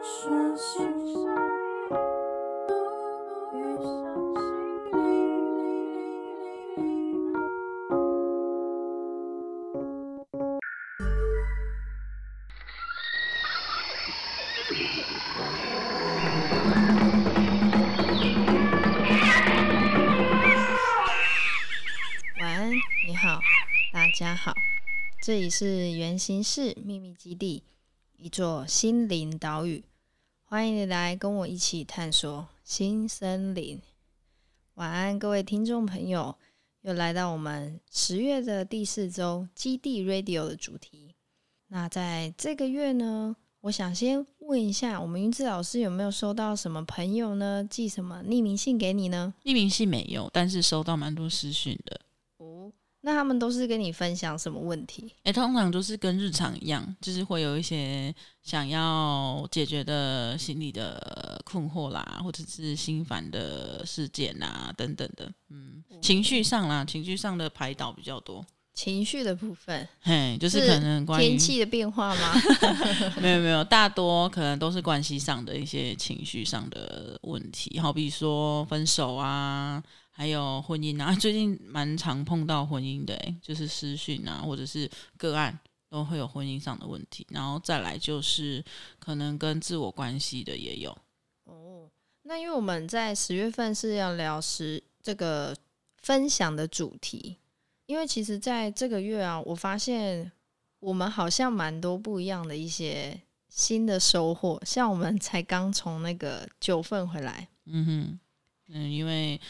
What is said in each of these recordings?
晚安，你好，大家好，这里是源形式秘密基地，一座心灵岛屿，欢迎你来跟我一起探索新森林。晚安，各位听众朋友，又来到我们十月的第四周基地 Radio 的主题。那在这个月呢，我想先问一下，我们云子老师有没有收到什么朋友呢寄什么匿名信给你呢？匿名信没有，但是收到蛮多私讯的。哦，那他们都是跟你分享什么问题？哎、欸，通常都是跟日常一样，就是会有一些想要解决的心理的困惑啦，或者是心烦的事件啊等等的。嗯，情绪上啦，情绪上的排导比较多。情绪的部分，嘿，就是可能关于天气的变化吗？没有没有，大多可能都是关系上的一些情绪上的问题，好比说分手啊，还有婚姻啊，最近蛮常碰到婚姻的，就是私讯啊，或者是个案都会有婚姻上的问题，然后再来就是可能跟自我关系的也有。哦，那因为我们在十月份是要聊十这个分享的主题。因为其实，在这个月啊，我发现我们好像蛮多不一样的一些新的收获。像我们才刚从那个九份回来，嗯哼，嗯，因为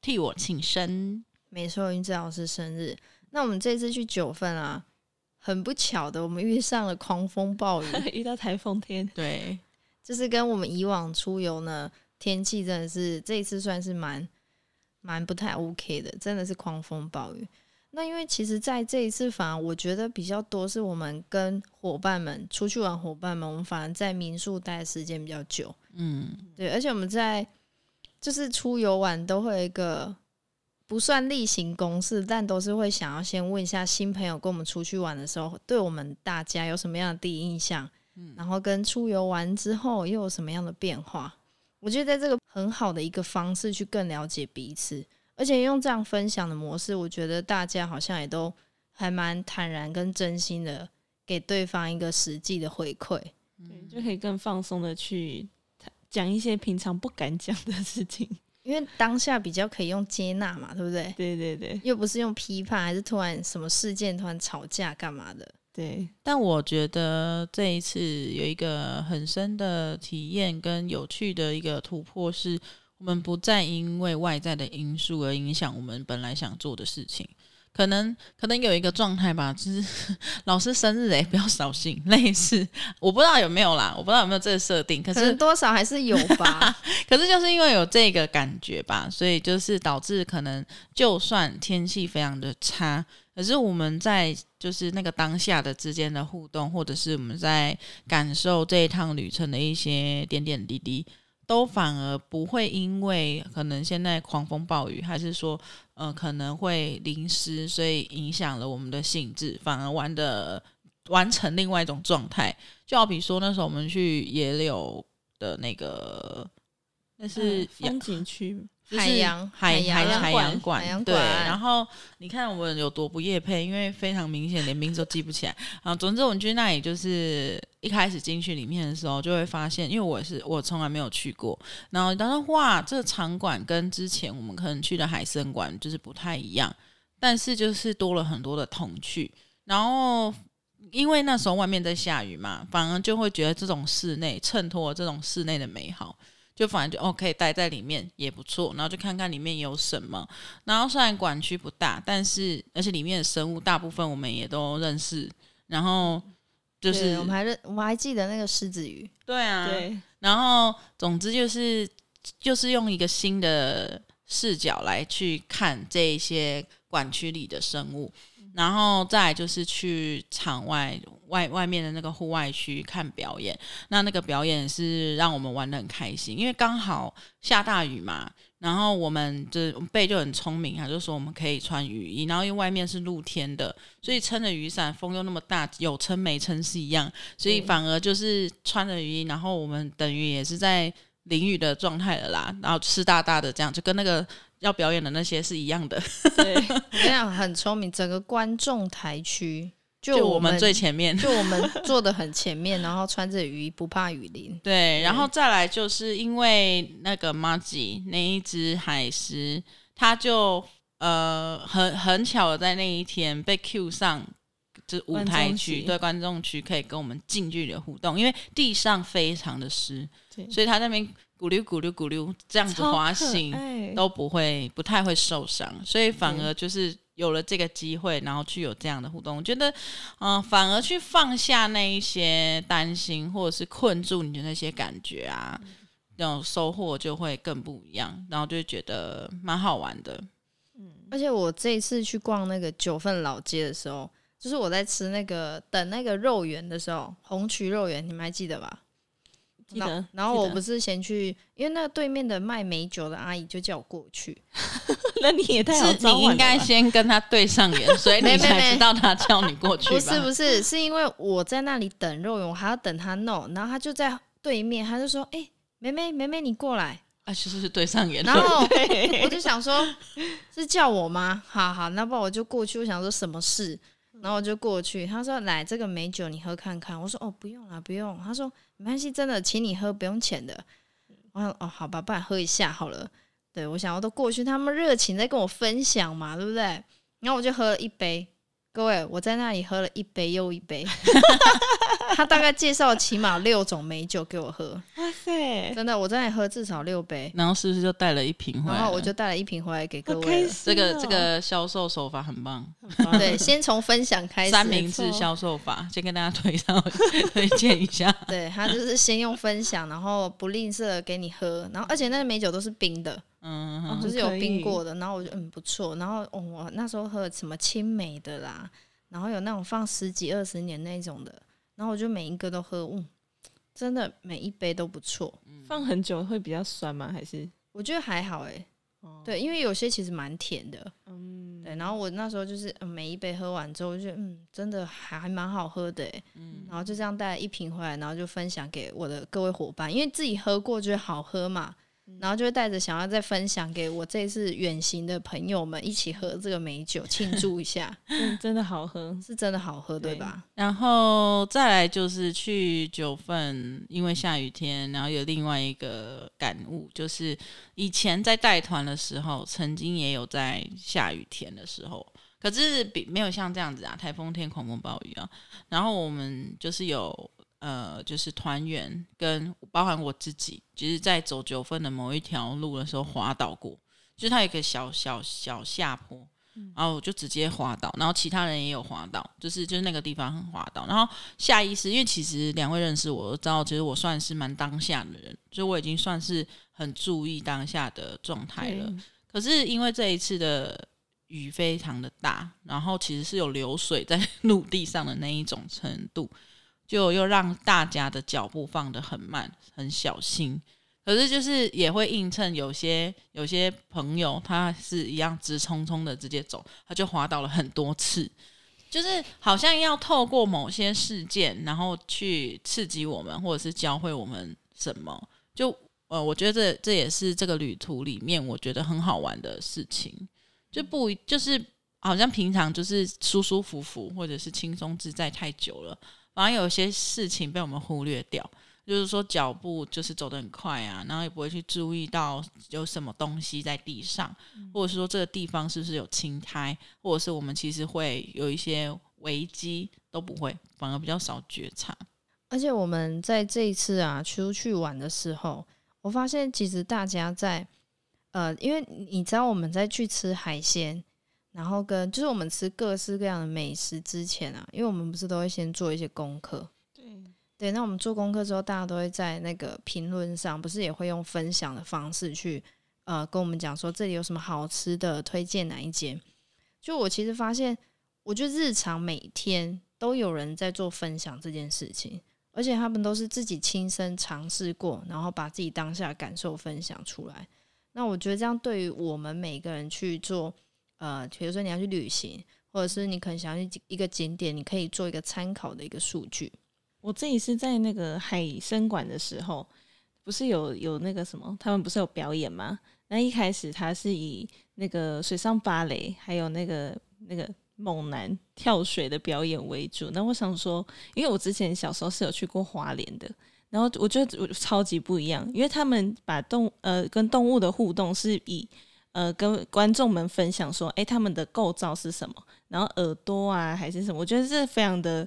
替我庆生，没错，云子老师生日。那我们这次去九份啊，很不巧的，我们遇上了狂风暴雨，遇到台风天。对，就是跟我们以往出游呢，天气真的是这一次算是蛮蛮不太 OK 的，真的是狂风暴雨。那因为其实在这一次，反而我觉得比较多是我们跟伙伴们出去玩，伙伴们我们反而在民宿待的时间比较久，嗯，对，而且我们在就是出游玩都会有一个不算例行公事，但都是会想要先问一下新朋友跟我们出去玩的时候，对我们大家有什么样的第一印象，嗯，然后跟出游完之后又有什么样的变化，我觉得在这个很好的一个方式去更了解彼此。而且用这样分享的模式，我觉得大家好像也都还蛮坦然跟真心的，给对方一个实际的回馈，对，就可以更放松的去讲一些平常不敢讲的事情，因为当下比较可以用接纳嘛，对不对？对对对，又不是用批判，还是突然什么事件突然吵架干嘛的？对。但我觉得这一次有一个很深的体验跟有趣的一个突破是。我们不再因为外在的因素而影响我们本来想做的事情，可能可能有一个状态吧，就是 老师生日诶，不要扫兴，类似我不知道有没有啦，我不知道有没有这个设定，可是可多少还是有吧。可是就是因为有这个感觉吧，所以就是导致可能就算天气非常的差，可是我们在就是那个当下的之间的互动，或者是我们在感受这一趟旅程的一些点点滴滴。都反而不会因为可能现在狂风暴雨，还是说呃可能会淋湿，所以影响了我们的兴致，反而玩的完成另外一种状态。就好比说那时候我们去野柳的那个，那是风景区。就是、海洋海海洋海洋馆，海洋馆对。然后你看我们有多不夜配，因为非常明显，连名字都记不起来。啊，总之我们去那里，就是一开始进去里面的时候，就会发现，因为我是我从来没有去过。然后当时哇，这个场馆跟之前我们可能去的海参馆就是不太一样，但是就是多了很多的童趣。然后因为那时候外面在下雨嘛，反而就会觉得这种室内衬托这种室内的美好。就反正就哦可以待在里面也不错，然后就看看里面有什么。然后虽然馆区不大，但是而且里面的生物大部分我们也都认识。然后就是我们还认，我们还记得那个狮子鱼。对啊，对。然后总之就是就是用一个新的视角来去看这一些馆区里的生物。然后再就是去场外外外面的那个户外区看表演。那那个表演是让我们玩的很开心，因为刚好下大雨嘛。然后我们就贝就很聪明，他就说我们可以穿雨衣。然后因为外面是露天的，所以撑着雨伞，风又那么大，有撑没撑是一样。所以反而就是穿着雨衣，然后我们等于也是在淋雨的状态了啦。然后湿哒哒的这样，就跟那个。要表演的那些是一样的，对，我跟你讲很聪明。整个观众台区就我，们最前面，就我们坐的很前面，然后穿着雨衣不怕雨淋。对，然后再来就是因为那个玛吉那一只海狮，它就呃很很巧的在那一天被 Q 上，就是舞台区对观众区可以跟我们近距离的互动，因为地上非常的湿，所以他那边。咕溜咕溜咕溜，这样子滑行都不会不太会受伤，所以反而就是有了这个机会，然后去有这样的互动，我觉得，嗯、呃，反而去放下那一些担心或者是困住你的那些感觉啊，那种收获就会更不一样，然后就觉得蛮好玩的。嗯，而且我这一次去逛那个九份老街的时候，就是我在吃那个等那个肉圆的时候，红曲肉圆，你们还记得吧？记得，然后我不是先去，因为那个对面的卖美酒的阿姨就叫我过去。那你也太好。你应该先跟他对上眼，所以你才知道他叫你过去。不是不是，是因为我在那里等肉圆，我还要等他弄，然后他就在对面，他就说：“哎、欸，妹妹妹妹，你过来。”啊，其实是对上眼。然后 我就想说，是叫我吗？好好，那不然我就过去。我想说什么事？然后我就过去，他说：“来，这个美酒你喝看看。”我说：“哦，不用了，不用。”他说：“没关系，真的，请你喝，不用钱的。”我说：“哦，好吧，不然喝一下好了。”对，我想要都过去，他们热情在跟我分享嘛，对不对？然后我就喝了一杯。各位，我在那里喝了一杯又一杯，他大概介绍起码六种美酒给我喝。哇塞，真的，我在那里喝至少六杯。然后是不是就带了一瓶回来？然后我就带了一瓶回来给各位。哦、这个这个销售手法很棒，很棒对，先从分享开始。三明治销售法，先跟大家推上 推荐一下。对，他就是先用分享，然后不吝啬给你喝，然后而且那个美酒都是冰的。嗯，嗯，就是有冰过的，然后我就嗯不错，然后哦我那时候喝什么青梅的啦，然后有那种放十几二十年那种的，然后我就每一个都喝，嗯，真的每一杯都不错。放很久会比较酸吗？还是我觉得还好哎、欸，哦、对，因为有些其实蛮甜的，嗯，对，然后我那时候就是、嗯、每一杯喝完之后，我就觉得嗯真的还还蛮好喝的、欸，嗯，然后就这样带了一瓶回来，然后就分享给我的各位伙伴，因为自己喝过觉得好喝嘛。然后就会带着想要再分享给我这次远行的朋友们一起喝这个美酒庆祝一下，嗯，真的好喝，是真的好喝，对吧？然后再来就是去九份，因为下雨天，然后有另外一个感悟，就是以前在带团的时候，曾经也有在下雨天的时候，可是比没有像这样子啊，台风天、狂风暴雨啊，然后我们就是有。呃，就是团员跟包含我自己，就是在走九份的某一条路的时候滑倒过，就是它有一个小小小下坡，然后我就直接滑倒，然后其他人也有滑倒，就是就是那个地方很滑倒，然后下意识，因为其实两位认识我，都知道其实我算是蛮当下的人，所以我已经算是很注意当下的状态了。可是因为这一次的雨非常的大，然后其实是有流水在 陆地上的那一种程度。就又让大家的脚步放得很慢，很小心。可是就是也会映衬有些有些朋友，他是一样直冲冲的直接走，他就滑倒了很多次。就是好像要透过某些事件，然后去刺激我们，或者是教会我们什么。就呃，我觉得这这也是这个旅途里面我觉得很好玩的事情。就不就是好像平常就是舒舒服服，或者是轻松自在太久了。反而有些事情被我们忽略掉，就是说脚步就是走得很快啊，然后也不会去注意到有什么东西在地上，或者是说这个地方是不是有青苔，或者是我们其实会有一些危机都不会，反而比较少觉察。而且我们在这一次啊出去玩的时候，我发现其实大家在呃，因为你知道我们在去吃海鲜。然后跟就是我们吃各式各样的美食之前啊，因为我们不是都会先做一些功课，对对。那我们做功课之后，大家都会在那个评论上，不是也会用分享的方式去呃跟我们讲说这里有什么好吃的，推荐哪一间。就我其实发现，我觉得日常每天都有人在做分享这件事情，而且他们都是自己亲身尝试过，然后把自己当下感受分享出来。那我觉得这样对于我们每个人去做，呃，比如说你要去旅行，或者是你可能想要去一个景点，你可以做一个参考的一个数据。我自己是在那个海生馆的时候，不是有有那个什么，他们不是有表演吗？那一开始他是以那个水上芭蕾，还有那个那个猛男跳水的表演为主。那我想说，因为我之前小时候是有去过花莲的。然后我觉得超级不一样，因为他们把动呃跟动物的互动是以呃跟观众们分享说，诶，他们的构造是什么，然后耳朵啊还是什么，我觉得这非常的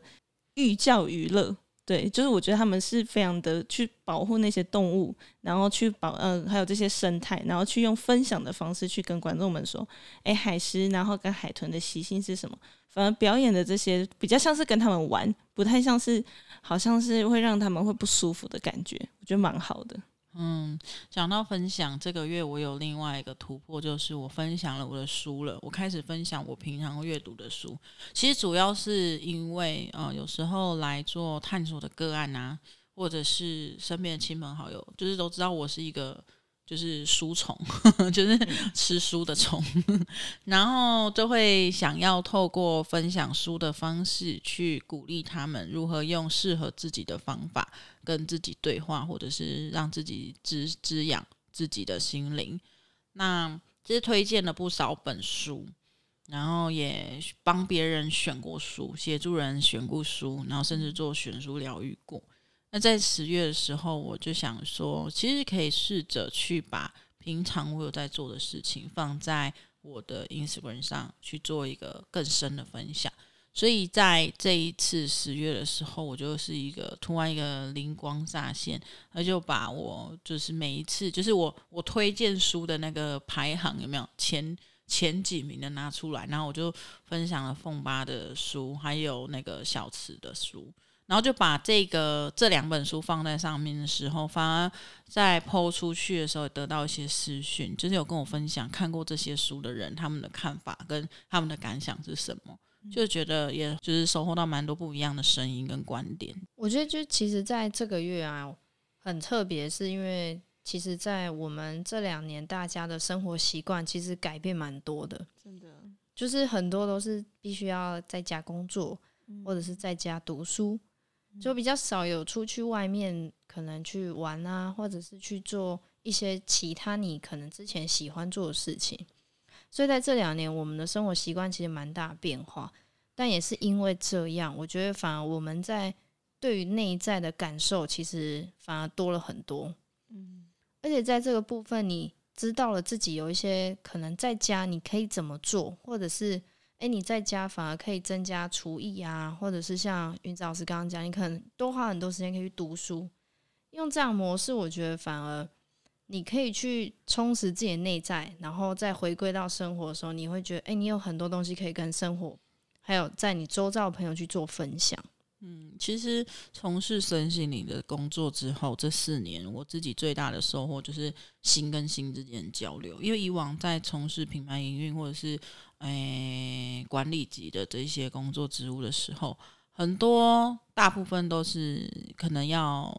寓教于乐。对，就是我觉得他们是非常的去保护那些动物，然后去保呃还有这些生态，然后去用分享的方式去跟观众们说，诶，海狮然后跟海豚的习性是什么。反而表演的这些比较像是跟他们玩，不太像是，好像是会让他们会不舒服的感觉，我觉得蛮好的。嗯，讲到分享，这个月我有另外一个突破，就是我分享了我的书了。我开始分享我平常阅读的书，其实主要是因为，呃，有时候来做探索的个案啊，或者是身边的亲朋好友，就是都知道我是一个。就是书虫，就是吃书的虫，然后就会想要透过分享书的方式去鼓励他们如何用适合自己的方法跟自己对话，或者是让自己滋滋养自己的心灵。那其实推荐了不少本书，然后也帮别人选过书，协助人选过书，然后甚至做选书疗愈过。那在十月的时候，我就想说，其实可以试着去把平常我有在做的事情放在我的 Instagram 上去做一个更深的分享。所以在这一次十月的时候，我就是一个突然一个灵光乍现，那就把我就是每一次就是我我推荐书的那个排行有没有前前几名的拿出来，然后我就分享了凤八的书，还有那个小池的书。然后就把这个这两本书放在上面的时候，反而在 po 出去的时候得到一些私讯，就是有跟我分享看过这些书的人他们的看法跟他们的感想是什么，就觉得也就是收获到蛮多不一样的声音跟观点。我觉得就其实在这个月啊，很特别，是因为其实，在我们这两年大家的生活习惯其实改变蛮多的，真的，就是很多都是必须要在家工作，或者是在家读书。就比较少有出去外面，可能去玩啊，或者是去做一些其他你可能之前喜欢做的事情。所以在这两年，我们的生活习惯其实蛮大变化。但也是因为这样，我觉得反而我们在对于内在的感受，其实反而多了很多。嗯，而且在这个部分，你知道了自己有一些可能在家你可以怎么做，或者是。诶，你在家反而可以增加厨艺啊，或者是像云子老师刚刚讲，你可能多花很多时间可以去读书。用这样模式，我觉得反而你可以去充实自己的内在，然后再回归到生活的时候，你会觉得，诶，你有很多东西可以跟生活，还有在你周遭的朋友去做分享。嗯，其实从事身心灵的工作之后，这四年我自己最大的收获就是心跟心之间的交流。因为以往在从事品牌营运或者是诶、哎、管理级的这些工作职务的时候，很多大部分都是可能要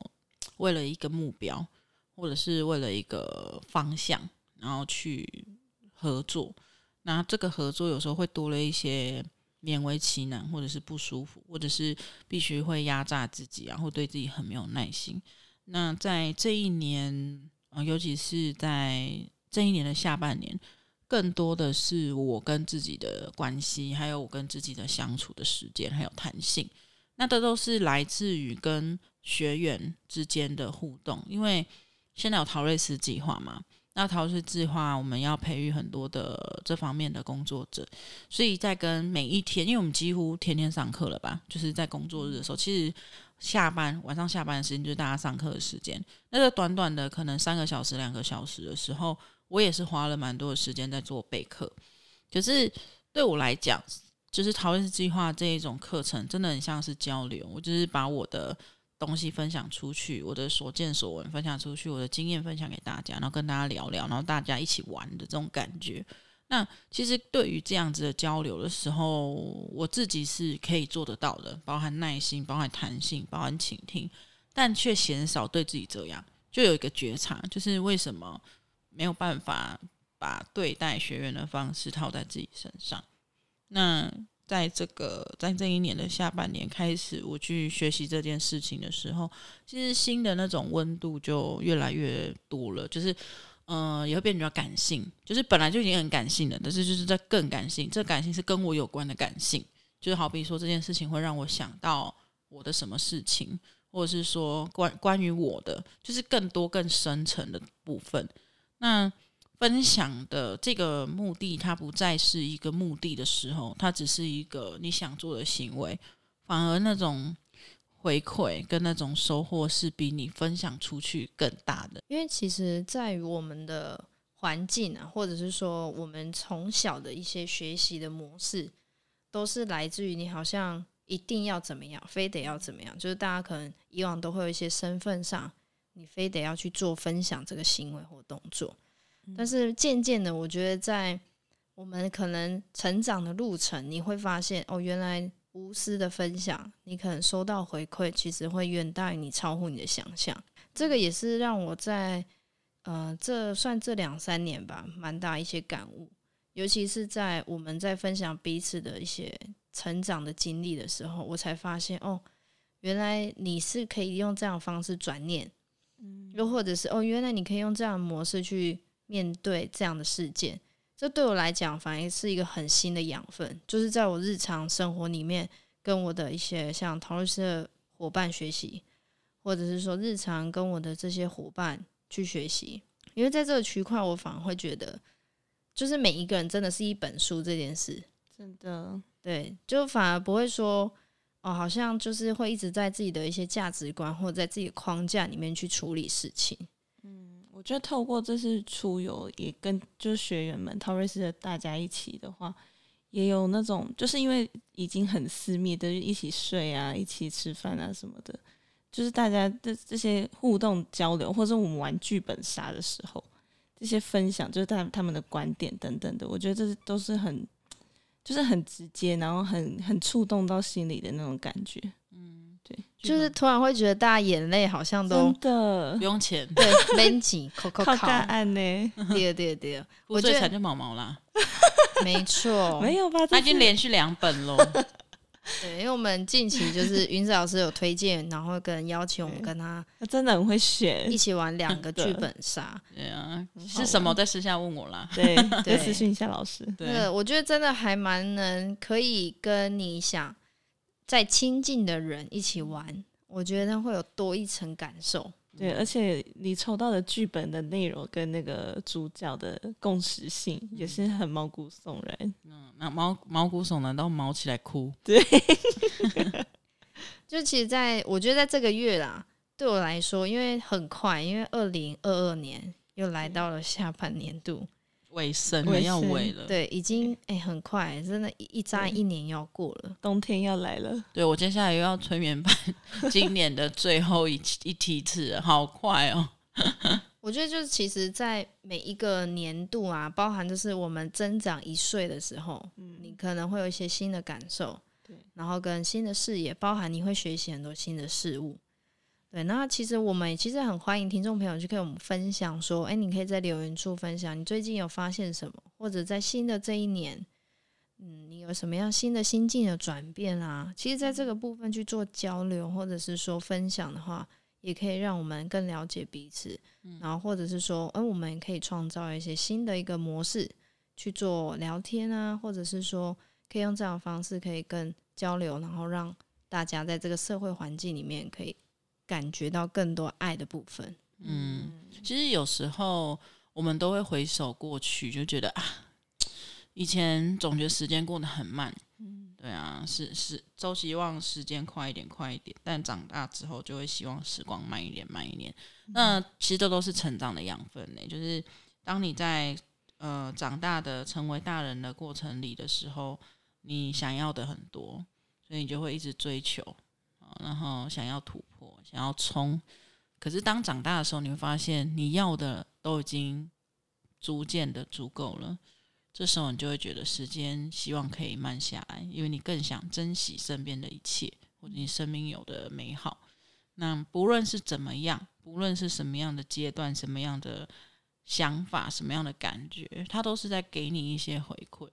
为了一个目标，或者是为了一个方向，然后去合作。那这个合作有时候会多了一些。勉为其难，或者是不舒服，或者是必须会压榨自己，然后对自己很没有耐心。那在这一年，呃，尤其是在这一年的下半年，更多的是我跟自己的关系，还有我跟自己的相处的时间，还有弹性。那这都是来自于跟学员之间的互动，因为现在有陶瑞斯计划嘛。那陶瑞斯计划，我们要培育很多的这方面的工作者，所以在跟每一天，因为我们几乎天天上课了吧，就是在工作日的时候，其实下班晚上下班的时间就是大家上课的时间。那个短短的可能三个小时、两个小时的时候，我也是花了蛮多的时间在做备课。可是对我来讲，就是陶氏计划这一种课程，真的很像是交流。我就是把我的。东西分享出去，我的所见所闻分享出去，我的经验分享给大家，然后跟大家聊聊，然后大家一起玩的这种感觉。那其实对于这样子的交流的时候，我自己是可以做得到的，包含耐心，包含弹性，包含倾听，但却鲜少对自己这样，就有一个觉察，就是为什么没有办法把对待学员的方式套在自己身上。那在这个在这一年的下半年开始，我去学习这件事情的时候，其实心的那种温度就越来越多了，就是。嗯、也会变比较感性，就是本来就已经很感性了，但是就是在更感性。这感性是跟我有关的感性，就是好比说这件事情会让我想到我的什么事情，或者是说关关于我的，就是更多更深层的部分。那分享的这个目的，它不再是一个目的的时候，它只是一个你想做的行为，反而那种。回馈跟那种收获是比你分享出去更大的，因为其实在于我们的环境啊，或者是说我们从小的一些学习的模式，都是来自于你好像一定要怎么样，非得要怎么样，就是大家可能以往都会有一些身份上，你非得要去做分享这个行为或动作，但是渐渐的，我觉得在我们可能成长的路程，你会发现哦，原来。无私的分享，你可能收到回馈，其实会远大于你超乎你的想象。这个也是让我在呃，这算这两三年吧，蛮大一些感悟。尤其是在我们在分享彼此的一些成长的经历的时候，我才发现哦，原来你是可以用这样的方式转念，嗯，又或者是哦，原来你可以用这样的模式去面对这样的事件。这对我来讲，反而是一个很新的养分，就是在我日常生活里面，跟我的一些像陶律师的伙伴学习，或者是说日常跟我的这些伙伴去学习。因为在这个区块，我反而会觉得，就是每一个人真的是一本书这件事，真的对，就反而不会说哦，好像就是会一直在自己的一些价值观或者在自己框架里面去处理事情。嗯我觉得透过这次出游，也跟就是学员们、陶瑞斯的大家一起的话，也有那种就是因为已经很私密的，就一起睡啊、一起吃饭啊什么的，就是大家的这些互动交流，或者我们玩剧本杀的时候，这些分享，就是他他们的观点等等的，我觉得这都是很就是很直接，然后很很触动到心里的那种感觉。就是突然会觉得大家眼泪好像都不用钱，对，冷静，扣扣靠岸呢，对对对，我最惨就毛毛啦，没错，没有吧？他已经连续两本了。对，因为我们近期就是 云子老师有推荐，然后跟邀请我们跟他，他真的很会选，一起玩两个 剧本杀。对啊，是什么？在私下问我啦。对，对，私信一下老师。对，我觉得真的还蛮能可以跟你想。在亲近的人一起玩，我觉得会有多一层感受。对，而且你抽到的剧本的内容跟那个主角的共识性也是很毛骨悚然。嗯，那毛毛骨悚然到毛起来哭。对，就其实在我觉得在这个月啦，对我来说，因为很快，因为二零二二年又来到了下半年度。尾声了，要尾了。对，已经哎、欸，很快，真的，一一眨一年要过了，冬天要来了。对，我接下来又要催眠班，今年的最后一一梯次，好快哦。我觉得就是，其实，在每一个年度啊，包含就是我们增长一岁的时候，嗯，你可能会有一些新的感受，对，然后跟新的视野，包含你会学习很多新的事物。对，那其实我们其实很欢迎听众朋友去跟我们分享，说，哎，你可以在留言处分享你最近有发现什么，或者在新的这一年，嗯，你有什么样新的心境的转变啊？其实，在这个部分去做交流，或者是说分享的话，也可以让我们更了解彼此，然后或者是说，哎，我们可以创造一些新的一个模式去做聊天啊，或者是说，可以用这样的方式可以更交流，然后让大家在这个社会环境里面可以。感觉到更多爱的部分。嗯，其实有时候我们都会回首过去，就觉得啊，以前总觉得时间过得很慢。嗯，对啊，是是，都希望时间快一点，快一点。但长大之后，就会希望时光慢一点，慢一点。那其实这都是成长的养分呢。就是当你在呃长大的成为大人的过程里的时候，你想要的很多，所以你就会一直追求。然后想要突破，想要冲，可是当长大的时候，你会发现你要的都已经逐渐的足够了。这时候你就会觉得时间希望可以慢下来，因为你更想珍惜身边的一切，或者你生命有的美好。那不论是怎么样，不论是什么样的阶段，什么样的想法，什么样的感觉，它都是在给你一些回馈。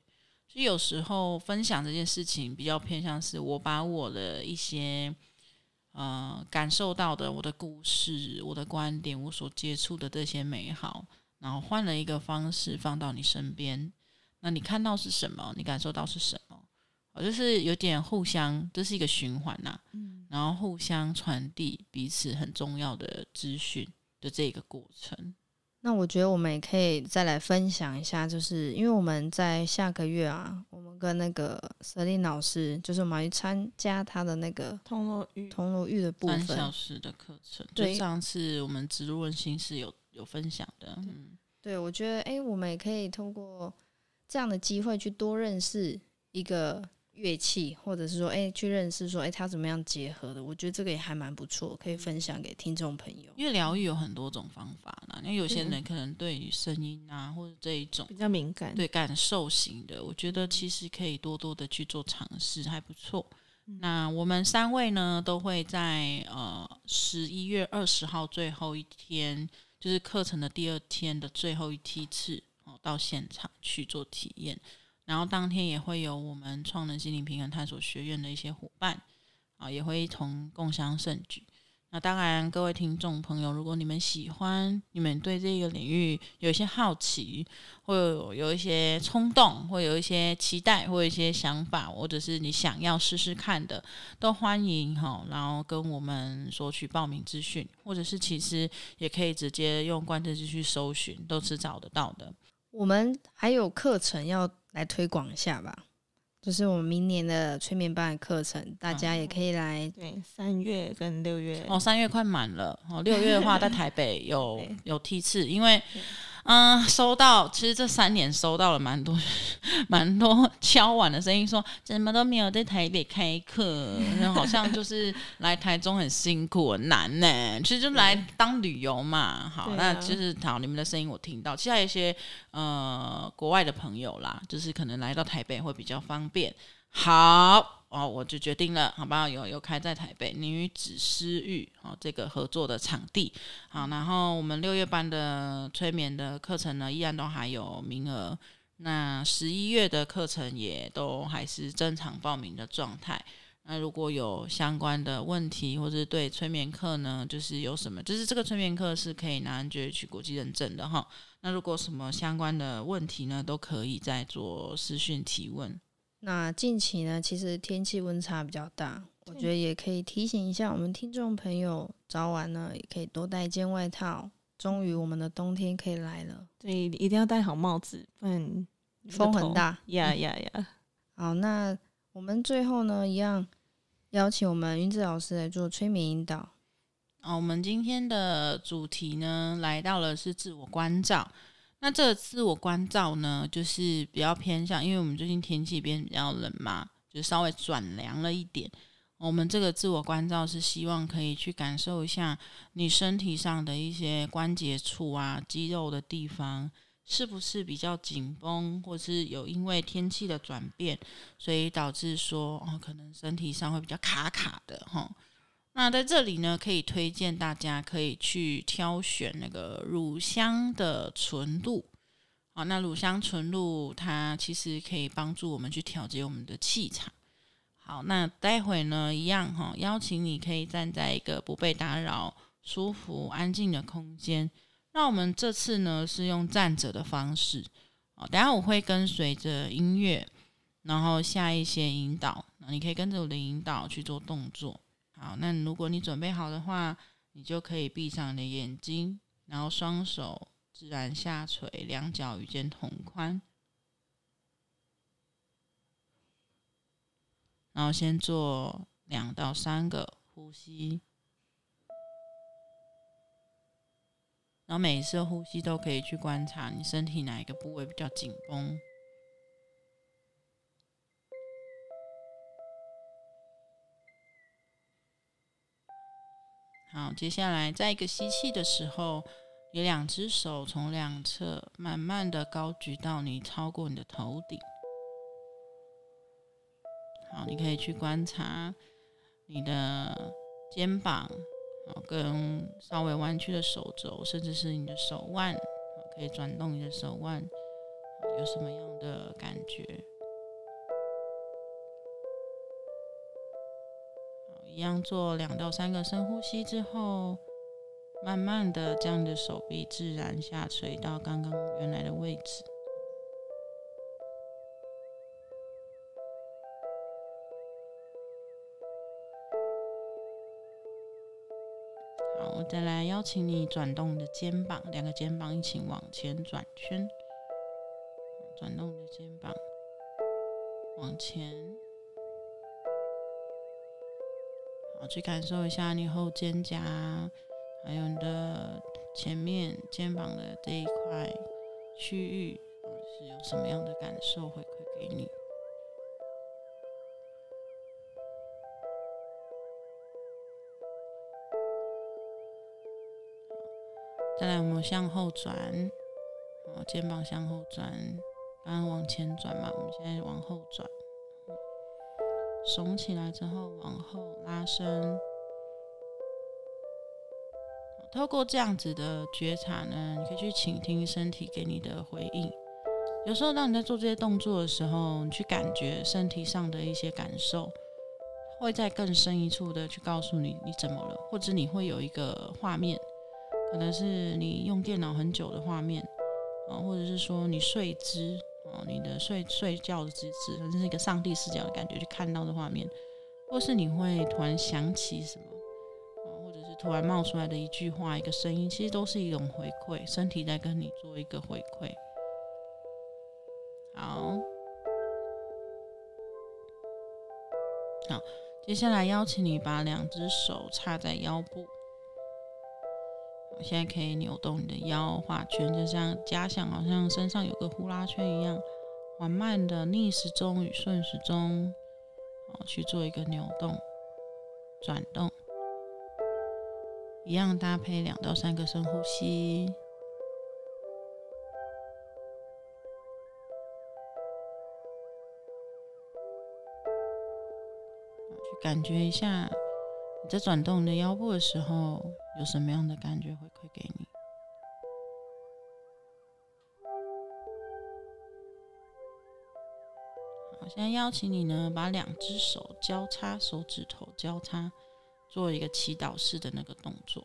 所以有时候分享这件事情，比较偏向是我把我的一些呃感受到的，我的故事、我的观点、我所接触的这些美好，然后换了一个方式放到你身边。那你看到是什么？你感受到是什么？我就是有点互相，这是一个循环呐、啊。嗯，然后互相传递彼此很重要的资讯的这个过程。那我觉得我们也可以再来分享一下，就是因为我们在下个月啊，我们跟那个 Celine 老师，就是我们要去参加他的那个铜锣玉铜锣玉的部分三小时的课程。对，上次我们植入问心是有有分享的。嗯，对，我觉得哎、欸，我们也可以通过这样的机会去多认识一个。乐器，或者是说，哎、欸，去认识说，哎、欸，它怎么样结合的？我觉得这个也还蛮不错，可以分享给听众朋友。因为疗愈有很多种方法呢，因为有些人可能对于声音啊，或者这一种比较敏感，对感受型的，我觉得其实可以多多的去做尝试，还不错。嗯、那我们三位呢，都会在呃十一月二十号最后一天，就是课程的第二天的最后一梯次哦，到现场去做体验。然后当天也会有我们创能心灵平衡探索学院的一些伙伴啊，也会一同共襄盛举。那当然，各位听众朋友，如果你们喜欢，你们对这个领域有一些好奇，或有有一些冲动，或有一些期待，或有一些想法，或者是你想要试试看的，都欢迎哈。然后跟我们索取报名资讯，或者是其实也可以直接用关键字去搜寻，都是找得到的。我们还有课程要。来推广一下吧，就是我们明年的催眠班的课程，大家也可以来。嗯、对，三月跟六月哦，三月快满了哦，六月的话在台北有 有梯次，因为。嗯，收到。其实这三年收到了蛮多、蛮多敲碗的声音，说怎么都没有在台北开课，好像就是来台中很辛苦、很难呢。其实就来当旅游嘛。好，那就是好，你们的声音我听到。其他一些呃国外的朋友啦，就是可能来到台北会比较方便。好。哦，我就决定了，好不好？有有开在台北女子私域哦，这个合作的场地好，然后我们六月班的催眠的课程呢，依然都还有名额。那十一月的课程也都还是正常报名的状态。那如果有相关的问题，或者对催眠课呢，就是有什么，就是这个催眠课是可以拿 NGH 国际认证的哈。那如果什么相关的问题呢，都可以再做私讯提问。那近期呢，其实天气温差比较大，我觉得也可以提醒一下我们听众朋友，早晚呢也可以多带一件外套。终于我们的冬天可以来了，对，一定要戴好帽子，不然风很大。呀呀呀！好，那我们最后呢，一样邀请我们云子老师来做催眠引导。哦，我们今天的主题呢，来到了是自我关照。那这个自我关照呢，就是比较偏向，因为我们最近天气变比较冷嘛，就稍微转凉了一点。我们这个自我关照是希望可以去感受一下你身体上的一些关节处啊、肌肉的地方，是不是比较紧绷，或是有因为天气的转变，所以导致说哦，可能身体上会比较卡卡的哈。那在这里呢，可以推荐大家可以去挑选那个乳香的纯露。好，那乳香纯露它其实可以帮助我们去调节我们的气场。好，那待会呢一样哈，邀请你可以站在一个不被打扰、舒服、安静的空间。那我们这次呢是用站着的方式。哦，等下我会跟随着音乐，然后下一些引导，你可以跟着我的引导去做动作。好，那如果你准备好的话，你就可以闭上你的眼睛，然后双手自然下垂，两脚与肩同宽，然后先做两到三个呼吸，然后每一次呼吸都可以去观察你身体哪一个部位比较紧绷。好，接下来在一个吸气的时候，你两只手从两侧慢慢的高举到你超过你的头顶。好，你可以去观察你的肩膀，好，跟稍微弯曲的手肘，甚至是你的手腕，可以转动你的手腕，有什么样的感觉？一样做两到三个深呼吸之后。慢慢的将你的手臂自然下垂到刚刚原来的位置。好，我再来邀请你转动你的肩膀，两个肩膀一起往前转圈，转动你的肩膀往前。好，去感受一下你后肩胛。还有你的前面肩膀的这一块区域，是有什么样的感受回馈给你？再来，我们向后转，肩膀向后转，刚刚往前转嘛，我们现在往后转，耸起来之后往后拉伸。透过这样子的觉察呢，你可以去倾听身体给你的回应。有时候，当你在做这些动作的时候，你去感觉身体上的一些感受，会在更深一处的去告诉你你怎么了，或者你会有一个画面，可能是你用电脑很久的画面啊，或者是说你睡姿哦，你的睡睡觉的姿势，甚至是一个上帝视角的感觉去看到的画面，或是你会突然想起什么或者是。突然冒出来的一句话、一个声音，其实都是一种回馈，身体在跟你做一个回馈。好，好，接下来邀请你把两只手插在腰部，现在可以扭动你的腰画圈，就像假想好像身上有个呼啦圈一样，缓慢的逆时钟与顺时钟，好，去做一个扭动、转动。一样搭配两到三个深呼吸，去感觉一下你在转动你的腰部的时候，有什么样的感觉回馈给你。好，现在邀请你呢，把两只手交叉，手指头交叉。做一个祈祷式的那个动作，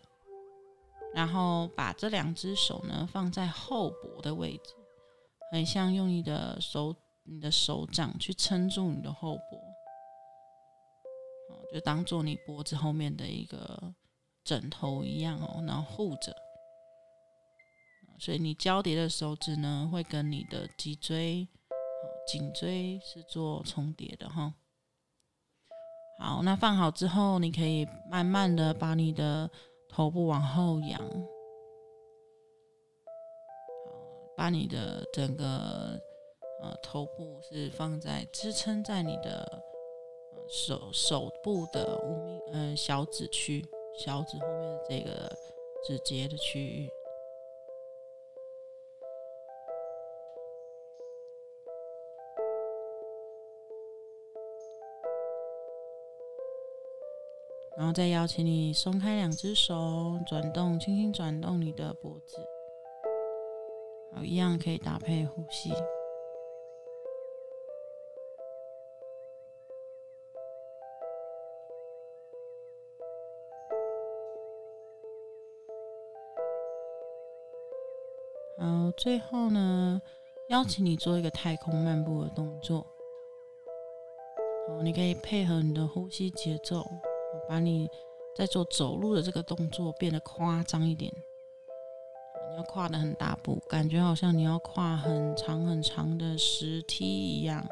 然后把这两只手呢放在后脖的位置，很像用你的手、你的手掌去撑住你的后脖，就当做你脖子后面的一个枕头一样哦，然后护着。所以你交叠的手指呢，会跟你的脊椎、颈椎是做重叠的哈。好，那放好之后，你可以慢慢的把你的头部往后仰，把你的整个呃头部是放在支撑在你的手手部的无名呃小指区，小指后面的这个指节的区域。然后再邀请你松开两只手，转动，轻轻转动你的脖子，好，一样可以搭配呼吸。好，最后呢，邀请你做一个太空漫步的动作。好，你可以配合你的呼吸节奏。把你在做走路的这个动作变得夸张一点，你要跨得很大步，感觉好像你要跨很长很长的石梯一样，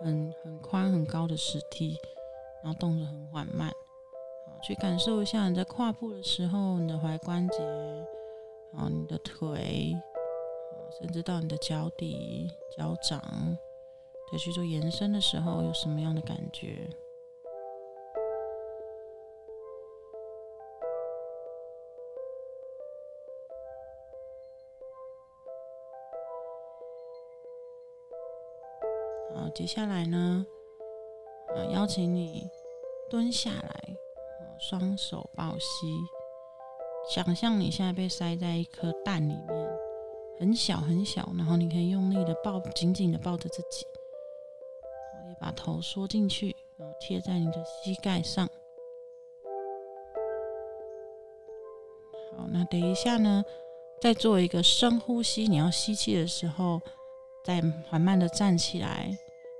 很很宽很高的石梯，然后动作很缓慢，好，去感受一下你在跨步的时候，你的踝关节，然后你的腿，甚至到你的脚底、脚掌，再去做延伸的时候，有什么样的感觉？好，接下来呢，呃，邀请你蹲下来，双手抱膝，想象你现在被塞在一颗蛋里面。很小很小，然后你可以用力的抱，紧紧的抱着自己，也把头缩进去，然后贴在你的膝盖上。好，那等一下呢，再做一个深呼吸。你要吸气的时候，再缓慢的站起来，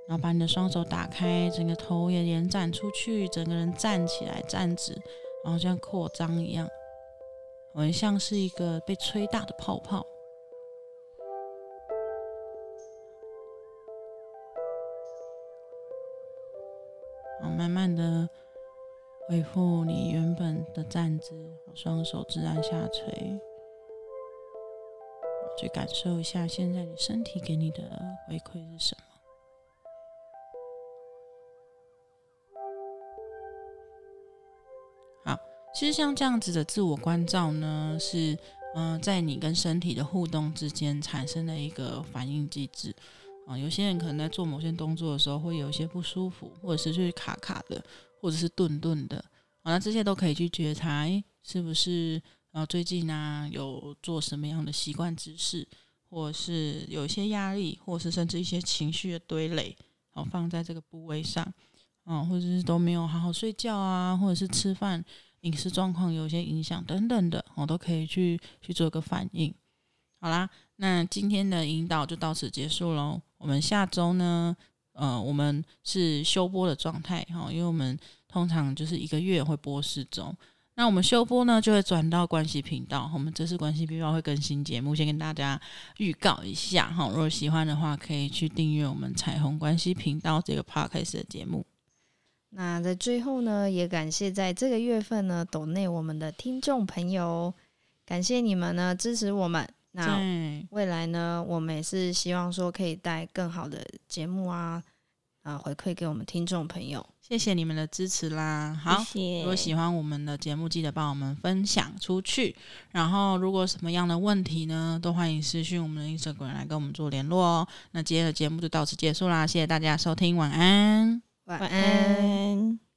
然后把你的双手打开，整个头也延展出去，整个人站起来，站直，然后像扩张一样，很像是一个被吹大的泡泡。慢慢的。恢复你原本的站姿，双手自然下垂，去感受一下现在你身体给你的回馈是什么。好，其实像这样子的自我关照呢，是嗯、在你跟身体的互动之间产生的一个反应机制啊、有些人可能在做某些动作的时候会有一些不舒服，或者是就是卡卡的。或者是顿顿的，好，那这些都可以去觉察，是不是？啊最近呢，有做什么样的习惯姿势，或者是有一些压力，或者是甚至一些情绪的堆垒，好，放在这个部位上，啊，或者是都没有好好睡觉啊，或者是吃饭饮食状况有些影响等等的，我都可以去去做一个反应。好啦，那今天的引导就到此结束喽。我们下周呢？呃，我们是休播的状态哈，因为我们通常就是一个月会播四周。那我们休播呢，就会转到关系频道。我们这次关系频道会更新节目，先跟大家预告一下哈。如果喜欢的话，可以去订阅我们彩虹关系频道这个 podcast 的节目。那在最后呢，也感谢在这个月份呢，抖内我们的听众朋友，感谢你们呢支持我们。那未来呢，我们也是希望说可以带更好的节目啊，啊回馈给我们听众朋友。谢谢你们的支持啦！好，谢谢。如果喜欢我们的节目，记得帮我们分享出去。然后，如果什么样的问题呢，都欢迎私讯我们的 Instagram 来跟我们做联络哦。那今天的节目就到此结束啦，谢谢大家收听，晚安，晚安。